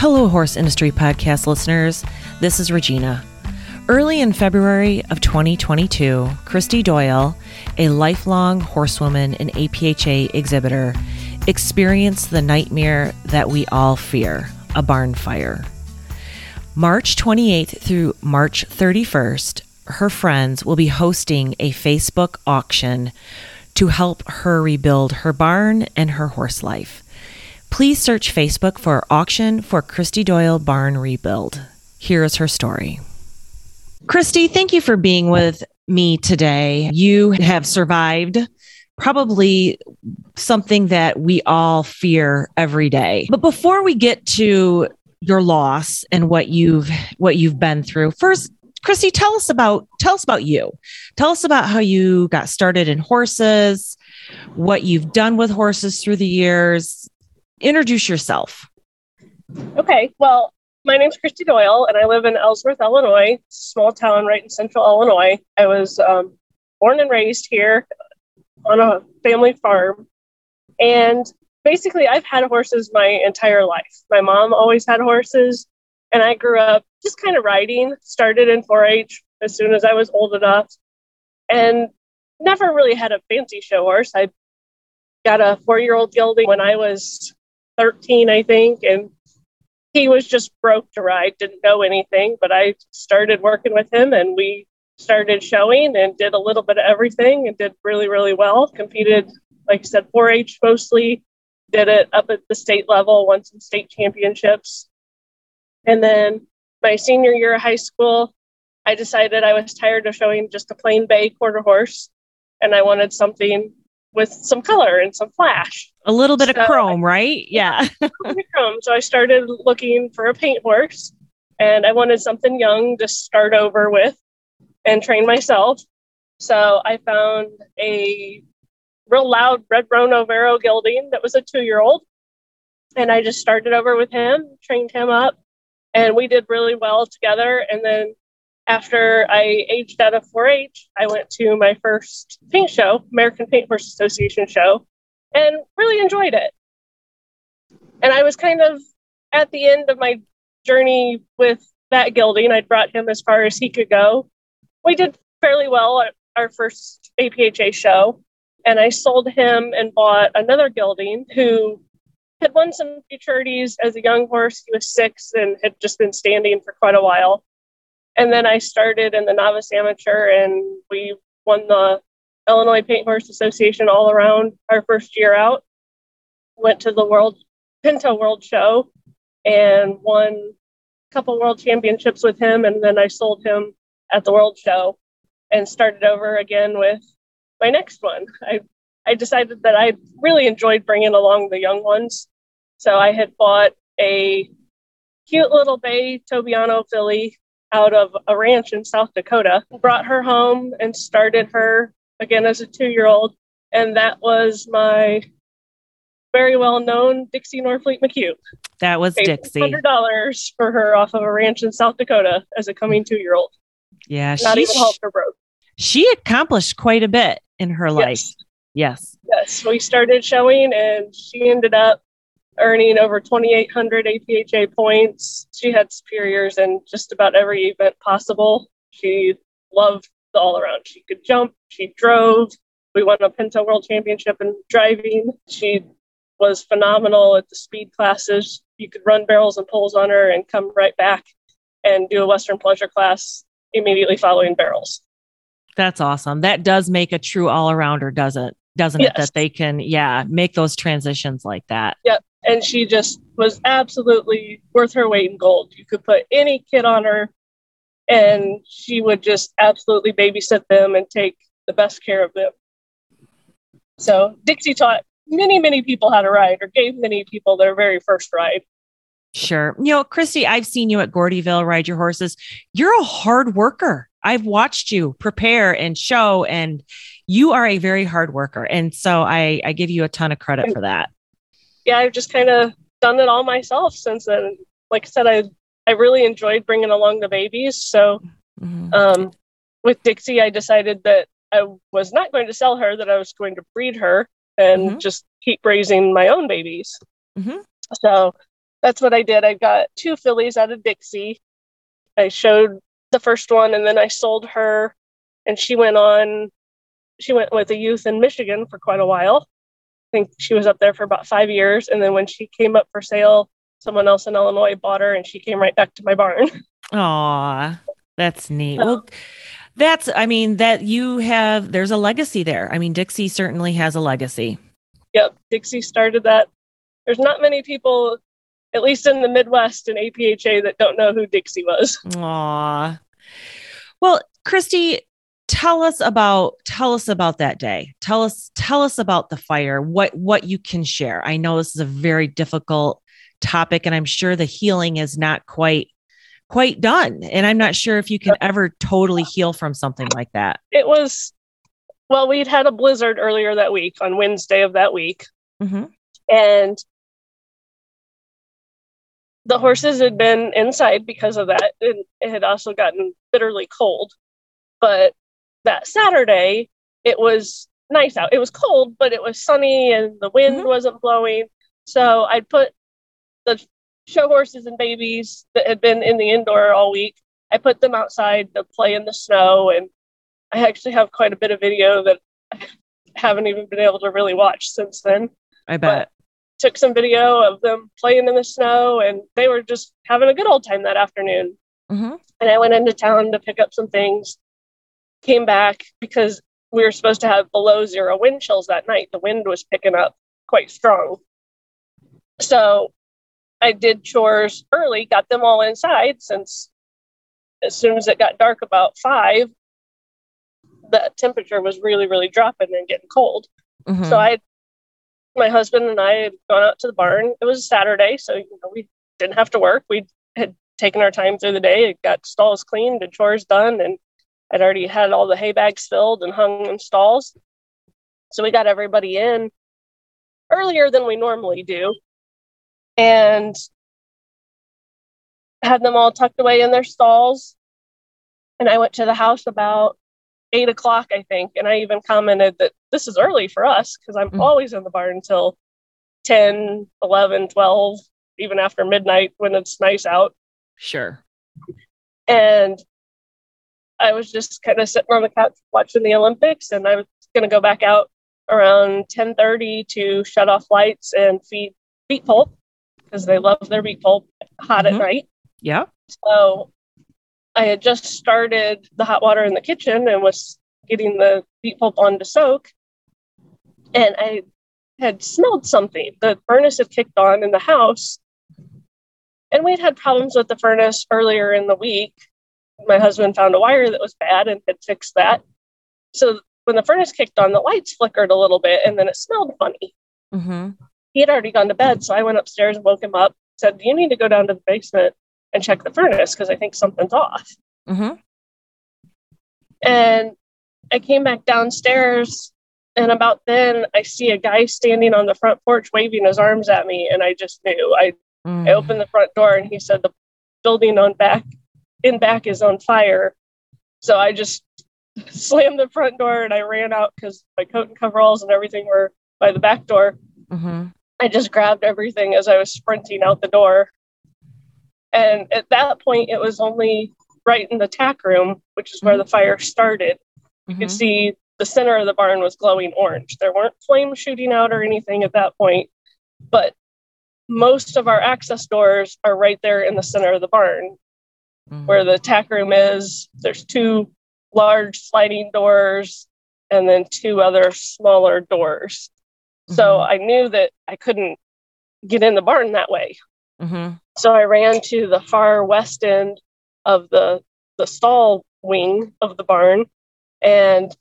Hello, Horse Industry Podcast listeners. This is Regina. Early in February of 2022, Christy Doyle, a lifelong horsewoman and APHA exhibitor, experienced the nightmare that we all fear a barn fire. March 28th through March 31st, her friends will be hosting a Facebook auction to help her rebuild her barn and her horse life. Please search Facebook for Auction for Christy Doyle Barn Rebuild. Here is her story. Christy, thank you for being with me today. You have survived probably something that we all fear every day. But before we get to your loss and what you've what you've been through, first Christy, tell us about tell us about you. Tell us about how you got started in horses, what you've done with horses through the years. Introduce yourself. Okay. Well, my name's Christy Doyle, and I live in Ellsworth, Illinois, small town right in central Illinois. I was um, born and raised here on a family farm. And basically, I've had horses my entire life. My mom always had horses, and I grew up just kind of riding, started in 4 H as soon as I was old enough, and never really had a fancy show horse. I got a four year old gelding when I was 13, I think, and he was just broke to ride, didn't know anything, but I started working with him and we started showing and did a little bit of everything and did really, really well. Competed, like I said, 4 H mostly, did it up at the state level, won some state championships. And then my senior year of high school, I decided I was tired of showing just a plain bay quarter horse and I wanted something with some color and some flash. A little bit so, of chrome, right? Yeah. chrome. So I started looking for a paint horse and I wanted something young to start over with and train myself. So I found a real loud red brown Overo gelding that was a two year old. And I just started over with him, trained him up, and we did really well together. And then after I aged out of 4 H, I went to my first paint show, American Paint Horse Association show, and really enjoyed it. And I was kind of at the end of my journey with that gelding. I'd brought him as far as he could go. We did fairly well at our first APHA show, and I sold him and bought another gelding who had won some futurities as a young horse. He was six and had just been standing for quite a while. And then I started in the novice amateur, and we won the Illinois Paint Horse Association all around our first year out. Went to the World Pinto World Show and won a couple World Championships with him, and then I sold him at the World Show and started over again with my next one. I I decided that I really enjoyed bringing along the young ones, so I had bought a cute little bay Tobiano filly out of a ranch in South Dakota, brought her home and started her again as a two year old. And that was my very well known Dixie Norfleet McHugh. That was Dixie. $100 for her off of a ranch in South Dakota as a coming two year old. Yeah. Not even help her broke. She accomplished quite a bit in her life. Yes. Yes. Yes. We started showing and she ended up earning over 2,800 APHA points. She had superiors in just about every event possible. She loved the all around. She could jump, she drove. We won a Pinto World Championship in driving. She was phenomenal at the speed classes. You could run barrels and poles on her and come right back and do a Western pleasure class immediately following barrels. That's awesome. That does make a true all arounder, doesn't doesn't yes. it? That they can, yeah, make those transitions like that. Yep and she just was absolutely worth her weight in gold. You could put any kid on her, and she would just absolutely babysit them and take the best care of them. So Dixie taught many, many people how to ride, or gave many people their very first ride. Sure. You know, Christy, I've seen you at Gordyville ride your horses. You're a hard worker. I've watched you prepare and show, and you are a very hard worker. And so I, I give you a ton of credit for that yeah, I've just kind of done it all myself since then. Like I said, I I really enjoyed bringing along the babies. So mm-hmm. um, with Dixie, I decided that I was not going to sell her; that I was going to breed her and mm-hmm. just keep raising my own babies. Mm-hmm. So that's what I did. I got two fillies out of Dixie. I showed the first one and then I sold her and she went on she went with a youth in Michigan for quite a while. I think she was up there for about five years. And then when she came up for sale, someone else in Illinois bought her and she came right back to my barn. Aw, that's neat. Well, that's, I mean, that you have, there's a legacy there. I mean, Dixie certainly has a legacy. Yep. Dixie started that. There's not many people, at least in the Midwest and APHA, that don't know who Dixie was. Aw. Well, Christy, tell us about tell us about that day tell us tell us about the fire what what you can share i know this is a very difficult topic and i'm sure the healing is not quite quite done and i'm not sure if you can ever totally heal from something like that It was, well, we'd had a blizzard earlier that week on Wednesday of that week. hmm And the horses had been inside because of that. And it had also gotten bitterly cold. But that Saturday, it was nice out. It was cold, but it was sunny and the wind Mhm. wasn't blowing. So I'd put the show horses and babies that had been in the indoor all week, I put them outside to play in the snow. And I actually have quite a bit of video that I haven't even been able to really watch since then i bet took some video of them playing in the snow and they were just having a good old time that afternoon. hmm And I went into town to pick up some things, came back because we were supposed to have below zero wind chills that night. The wind was picking up quite strong. So I did chores early, got them all inside since as soon as it got dark about five, the temperature was really, really dropping and getting cold. hmm So I, my husband and I had gone out to the barn. It was a Saturday, so you know we didn't have to work. We had taken our time through the day, got stalls cleaned and chores done, and I'd already had all the hay bags filled and hung in stalls. So we got everybody in earlier than we normally do, and had them all tucked away in their stalls. And I went to the house about eight o'clock, I think. And I even commented that this is early for us because I'm Mm. always in the barn until 10, 11, 12, even after midnight when it's nice out. sure And I was just kind of sitting on the couch watching the Olympics and I was going to go back out around 10:30 to shut off lights and feed beet pulp because they love their beet pulp hot Mhm. at night. yeah So I had just started the hot water in the kitchen and was getting the beet pulp on to soak. And I had smelled something. The furnace had kicked on in the house. And we'd had problems with the furnace earlier in the week. My husband found a wire that was bad and had fixed that. So when the furnace kicked on, the lights flickered a little bit and then it smelled funny hmm he had already gone to bed. So I went upstairs and woke him up, said, You need to go down to the basement and check the furnace because I think something's off. hmm And I came back downstairs, and about then I see a guy standing on the front porch waving his arms at me, and I just knew. I, Mm. I opened the front door, and he said, The building on back in back is on fire. So I just slammed the front door and I ran out because my coat and coveralls and everything were by the back door. hmm I just grabbed everything as I was sprinting out the door. And at that point, it was only right in the tack room, which is where the fire started. You Mhm. could see the center of the barn was glowing orange. There weren't flames shooting out or anything at that point, but most of our access doors are right there in the center of the barn Mhm. where the tack room is. There's two large sliding doors and then two other smaller doors. So Mhm. I knew that I couldn't get in the barn that way. Mhm. So I ran to the far west end of the the stall wing of the barn and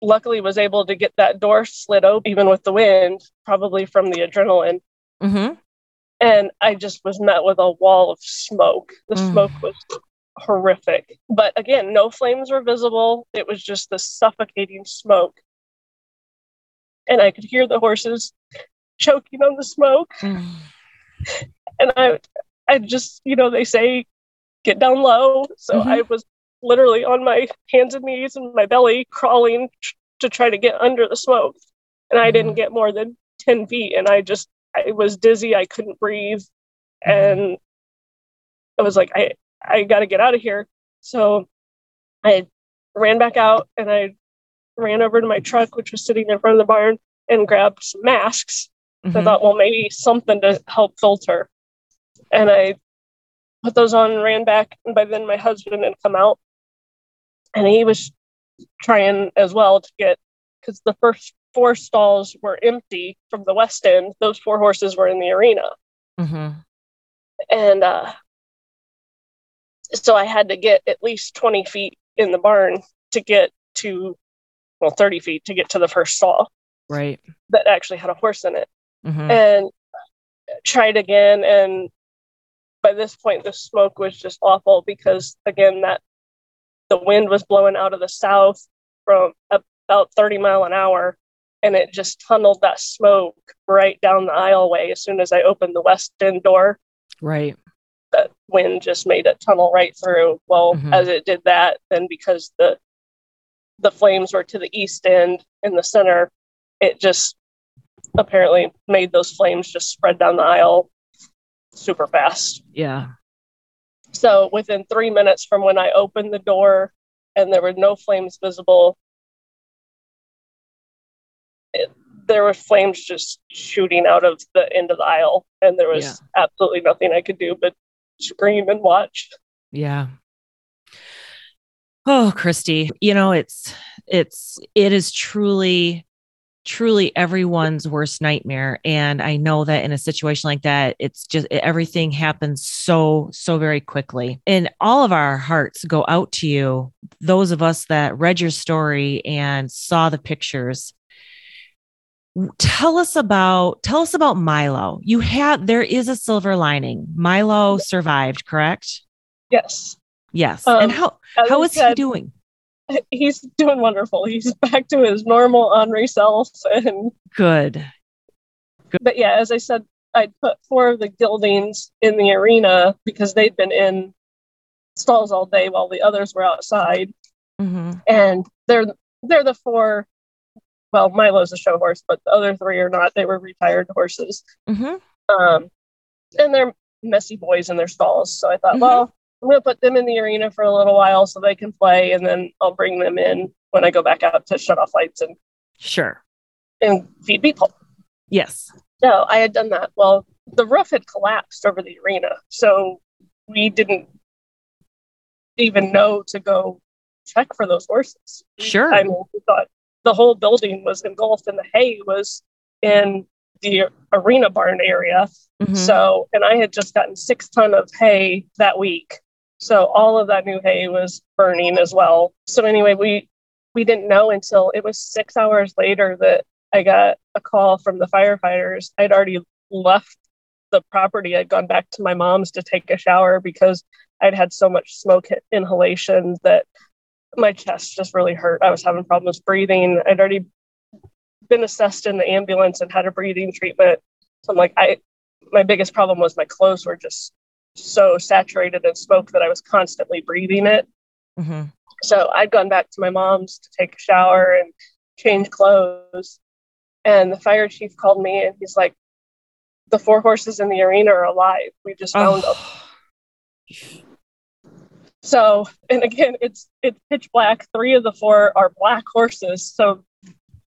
luckily was able to get that door slid open even with the wind, probably from the adrenaline. Mhm. And I just was met with a wall of smoke. The Mm. smoke was horrific. But again, no flames were visible. It was just the suffocating smoke. And I could hear the horses choking on the smoke. Mm. and I, I just, you know, they say get down low. So Mhm. I was literally on my hands and knees and my belly crawling tr- to try to get under the smoke. And I didn't Mhm. get more than 10 feet. And I just, I was dizzy. I couldn't breathe. and I was like, I I got to get out of here. So I ran back out and I ran over to my truck, which was sitting in front of the barn, and grabbed some masks. Mhm. I thought, well, maybe something to help filter. And I put those on and ran back. And by then, my husband had come out and he was trying as well to get, because the first four stalls were empty from the west end. Those four horses were in the arena. Mhm. And uh, so I had to get at least 20 feet in the barn to get to, well, 30 feet to get to the first stall Right. that actually had a horse in it. Mhm. and tried again and by this point the smoke was just awful because again that the wind was blowing out of the south from about 30 mile an hour and it just tunneled that smoke right down the aisleway as soon as i opened the west end door Right. that wind just made it tunnel right through well Mhm. as it did that then because the the flames were to the east end in the center it just apparently made those flames just spread down the aisle super fast Yeah. so within three minutes from when i opened the door and there were no flames visible there were flames just shooting out of the end of the aisle and there was absolutely nothing i could do but scream and watch Yeah. Oh, Christy, you know, it's it's it is truly truly everyone's worst nightmare and I know that in a situation like that it's just everything happens so so very quickly. And all of our hearts go out to you, those of us that read your story and saw the pictures. Tell us about tell us about Milo. You had there is a silver lining. Milo survived, correct? yes Yes. Um, and how how is is he doing? he's doing wonderful he's back to his normal Henri self and Good. but yeah, as I said, I put four of the geldings in the arena because they'd been in stalls all day while the others were outside, hmm and they're they're the four. Well, Milo's a show horse, but the other three are not. They were retired horses, hmm um, and they're messy boys in their stalls. So I thought, Mhm. well, I'm going to put them in the arena for a little while so they can play, and then I'll bring them in when I go back out to shut off lights and Sure. and feed beet pulp. Yes. No, I had done that. Well, the roof had collapsed over the arena, so we didn't even know to go check for those horses. Sure. I mean, we thought the whole building was engulfed, and the hay was in the arena barn area. Mhm. So, and I had just gotten six ton of hay that week, so all of that new hay was burning as well. So anyway, we we didn't know until it was six hours later that I got a call from the firefighters. I'd already left the property. I'd gone back to my mom's to take a shower because I'd had so much smoke inhalation that my chest just really hurt. I was having problems breathing. I'd already been assessed in the ambulance and had a breathing treatment. So I'm like, I my biggest problem was my clothes were just so saturated in smoke that I was constantly breathing it. Mhm. So I'd gone back to my mom's to take a shower and change clothes. And the fire chief called me and he's like, The four horses in the arena are alive. We just found them. So, and again, it's it's pitch black. Three of the four are black horses. So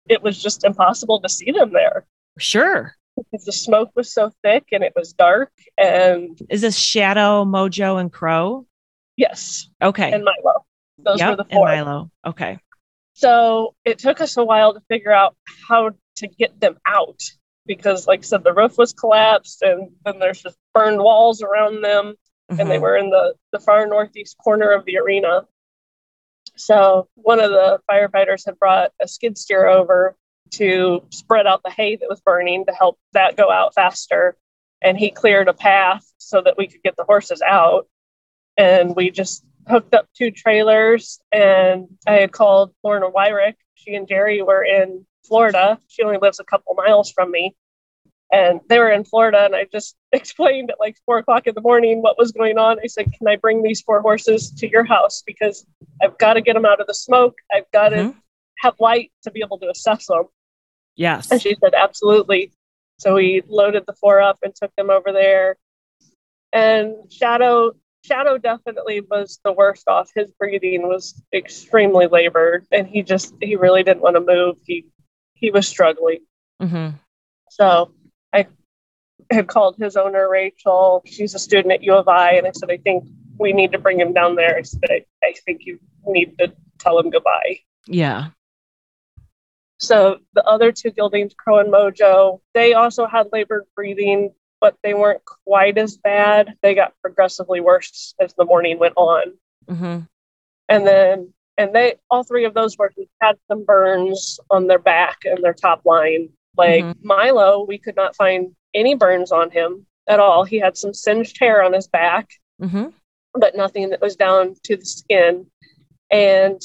it was just impossible to see them there Sure. because the smoke was so thick and it was dark. And Is this Shadow, Mojo, and Crow? yes, Okay. and Milo. Those yep. were the and. Milo. Okay. So it took us a while to figure out how to get them out because, like I said, the roof was collapsed and then there's just burned walls around them, and they Mhm. were in the, the far northeast corner of the arena. So one of the firefighters had brought a skid steer over to spread out the hay that was burning to help that go out faster. And he cleared a path so that we could get the horses out. And we just hooked up two trailers. And I had called Lorna Wyrick. She and Jerry were in Florida. She only lives a couple miles from me. And they were in Florida. And I just explained at like four o'clock in the morning what was going on. I said, Can I bring these four horses to your house? Because I've got to get them out of the smoke. I've got to Mhm. have light to be able to assess them. Yes. And she said, absolutely. So we loaded the four up and took them over there. And Shadow Shadow definitely was the worst off. His breathing was extremely labored, and he just he really didn't want to move. He he was struggling. Mm-hmm. So I had called his owner, Rachel. She's a student at U of I, and I said, I think we need to bring him down there. I said, I, I think you need to tell him goodbye. Yeah. So the other two geldings, Crow and Mojo, they also had labored breathing, but they weren't quite as bad. They got progressively worse as the morning went on. Mm-hmm. And then, and they, all three of those horses had some burns on their back and their top line. Like Mhm. Milo, we could not find any burns on him at all. He had some singed hair on his back, Mm-hmm. but nothing that was down to the skin. And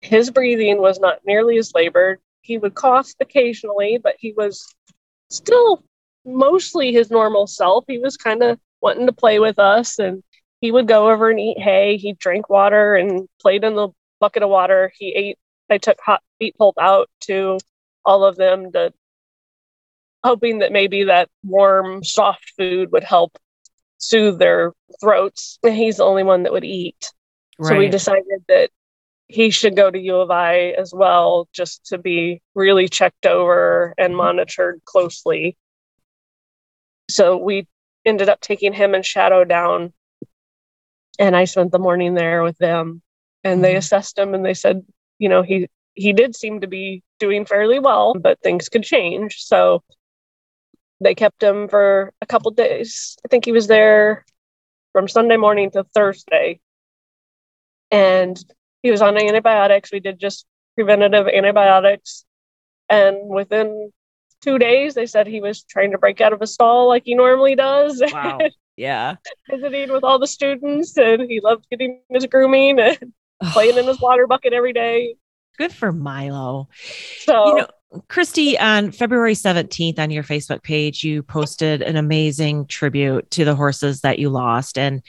his breathing was not nearly as labored. He would cough occasionally, but he was still mostly his normal self. He was kind of wanting to play with us and he would go over and eat hay. He drank water and played in the bucket of water. He ate, I took hot beet pulp out to all of them to hoping that maybe that warm, soft food would help soothe their throats. And he's the only one that would eat. Right. So we decided that he should go to U of I as well, just to be really checked over and monitored closely. So we ended up taking him and Shadow down, and I spent the morning there with them. And they Mhm. assessed him, and they said, you know, he he did seem to be doing fairly well, but things could change. So they kept him for a couple days. I think he was there from Sunday morning to Thursday. And he was on antibiotics. We did just preventative antibiotics. And within two days, they said he was trying to break out of a stall like he normally does, wow. Yeah. visiting with all the students. And he loved getting his grooming and playing in his water bucket every day. Good for Milo. So, You know, Christy, on February 17th on your Facebook page, you posted an amazing tribute to the horses that you lost. And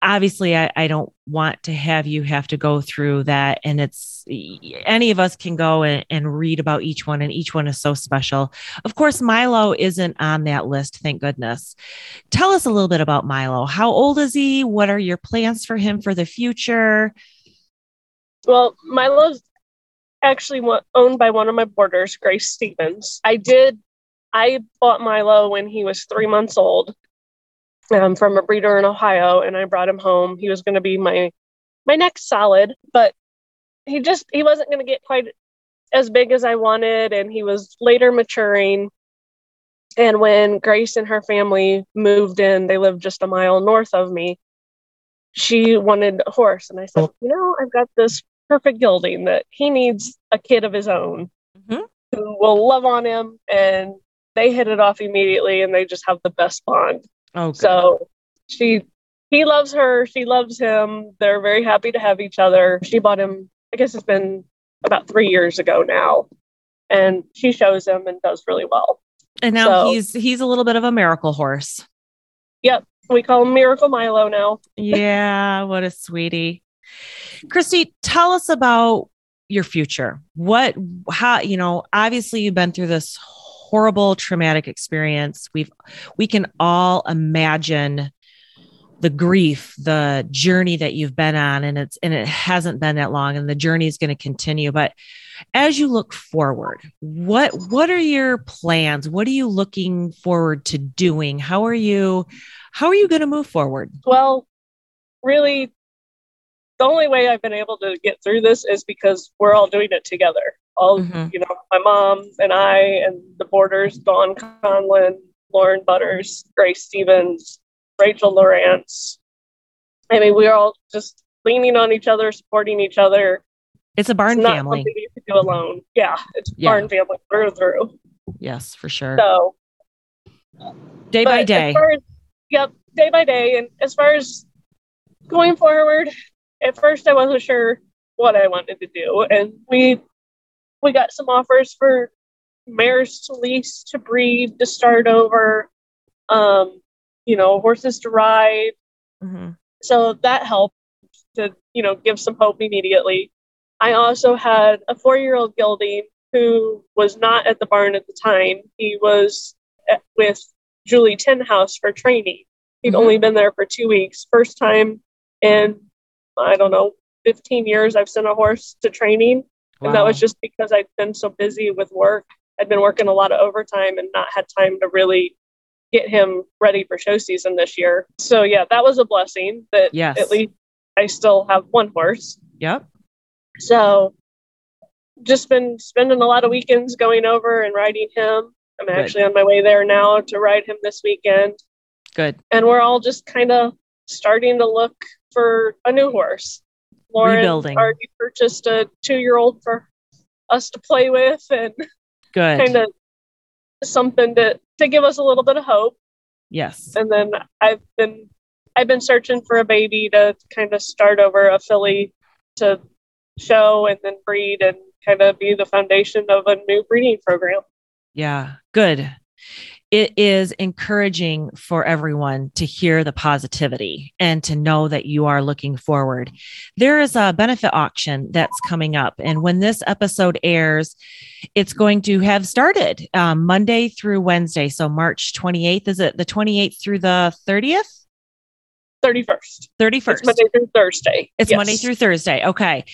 obviously, I, I don't want to have you have to go through that. And it's any of us can go and, and read about each one, and each one is so special. Of course, Milo isn't on that list, thank goodness. Tell us a little bit about Milo. How old is he? What are your plans for him for the future? Well, Milo's actually owned by one of my boarders, Grace Stevens. I did, I bought Milo when he was three months old um, from a breeder in Ohio, and I brought him home. He was going to be my my next solid, but he just he wasn't going to get quite as big as I wanted, and he was later maturing. And when Grace and her family moved in, they lived just a mile north of me. She wanted a horse, and I said, "You know, I've got this perfect gelding that he needs a kid of his own Mhm. who will love on him." And they hit it off immediately, and they just have the best bond. Oh. So she, he loves her, she loves him. They're very happy to have each other. She bought him. I guess it's been about three years ago now, and she shows him and does really well. and now so- he's he's a little bit of a miracle horse. Yep, we call him Miracle Milo now. Yeah, what a sweetie. Christy, tell us about your future. What, how, you know, obviously you've been through this horrible traumatic experience. We've, we can all imagine the grief, the journey that you've been on, and it's, and it hasn't been that long, and the journey is going to continue. But as you look forward, what, what are your plans? What are you looking forward to doing? How are you, how are you going to move forward? Well, really, the only way I've been able to get through this is because we're all doing it together. All Mhm. you know, my mom and I and the boarders, Dawn Conlon, Lauren Butters, Grace Stevens, Rachel Lawrence. I mean, we're all just leaning on each other, supporting each other. It's a barn it's not family. something you can do alone. Yeah, it's Yeah. barn family through and through. Yes, for sure. So day by day. As as, yep, day by day. And as far as going forward, at first I wasn't sure what I wanted to do, and we we got some offers for mares to lease, to breed, to start over, um, you know, horses to ride. Mhm. So that helped to you know give some hope immediately. I also had a four-year-old gelding who was not at the barn at the time. He was at, with Julie Tenhouse for training. He'd Mhm. only been there for two weeks. First time in, I don't know, 15 years I've sent a horse to training. And that was just because I'd been so busy with work. I'd been working a lot of overtime and not had time to really get him ready for show season this year. So, yeah, that was a blessing that Yes. at least I still have one horse. Yep. So, just been spending a lot of weekends going over and riding him. I'm Good. actually on my way there now to ride him this weekend. Good. And we're all just kind of starting to look for a new horse. Lauren Rebuilding. already purchased a two year old for us to play with and Good. kind of something to, to give us a little bit of hope. yes. And then I've been I've been searching for a baby to kind of start over a filly to show and then breed and kind of be the foundation of a new breeding program. Yeah, good. It is encouraging for everyone to hear the positivity and to know that you are looking forward. There is a benefit auction that's coming up. And when this episode airs, it's going to have started um, Monday through Wednesday. So March 28th. Is it the 28th through the 30th? 31st. 31st. It's Monday through Thursday. It's Yes. Monday through Thursday. Okay.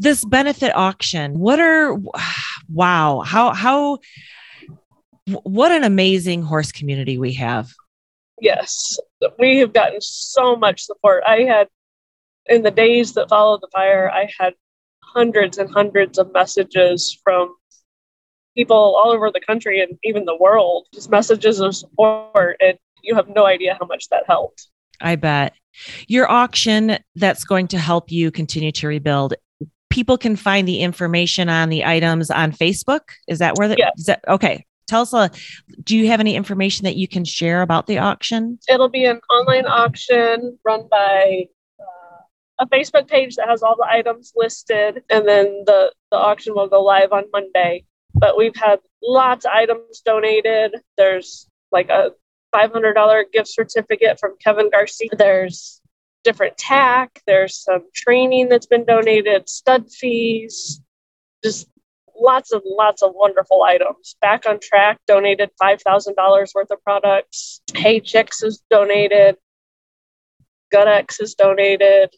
This benefit auction, what are wow, how how what an amazing horse community we have. Yes. We have gotten so much support. I had in the days that followed the fire, I had hundreds and hundreds of messages from people all over the country and even the world, just messages of support. And you have no idea how much that helped. I bet. Your auction that's going to help you continue to rebuild. People can find the information on the items on Facebook. Is that where the Yes. is that okay? Tell us a do you have any information that you can share about the auction? It'll be an online auction run by uh, a Facebook page that has all the items listed, and then the, the auction will go live on Monday. But we've had lots of items donated. There's like a $500 gift certificate from Kevin Garcia. There's different tack. There's some training that's been donated, stud fees, just lots of lots of wonderful items. Back on track donated five thousand dollars worth of products. Hay Chix is donated. GutX is donated.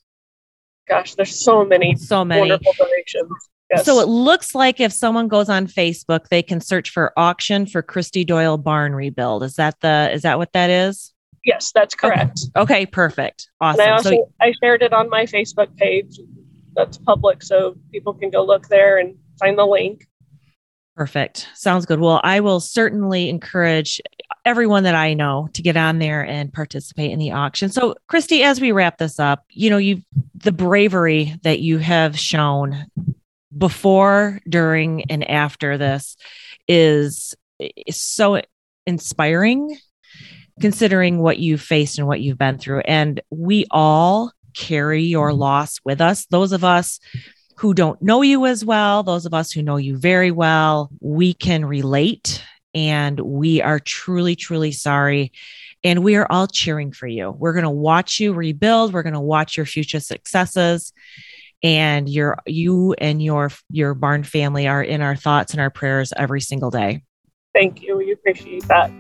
Gosh, there's so many So many. wonderful donations. Yes. So it looks like if someone goes on Facebook, they can search for auction for Christy Doyle barn rebuild. Is that the is that what that is? yes, that's correct. Okay, perfect. And I Awesome. also So I shared it on my Facebook page. That's public, so people can go look there and find the link. perfect. Sounds good. Well, I will certainly encourage everyone that I know to get on there and participate in the auction. So, Christy, as we wrap this up, you know, you the bravery that you have shown before, during, and after this is, is so inspiring considering what you've faced and what you've been through. And we all carry your loss with us. Those of us who don't know you as well, those of us who know you very well, we can relate and we are truly, truly sorry. And we are all cheering for you. We're going to watch you rebuild. We're going to watch your future successes. And your you and your your barn family are in our thoughts and our prayers every single day. Thank you. We appreciate that.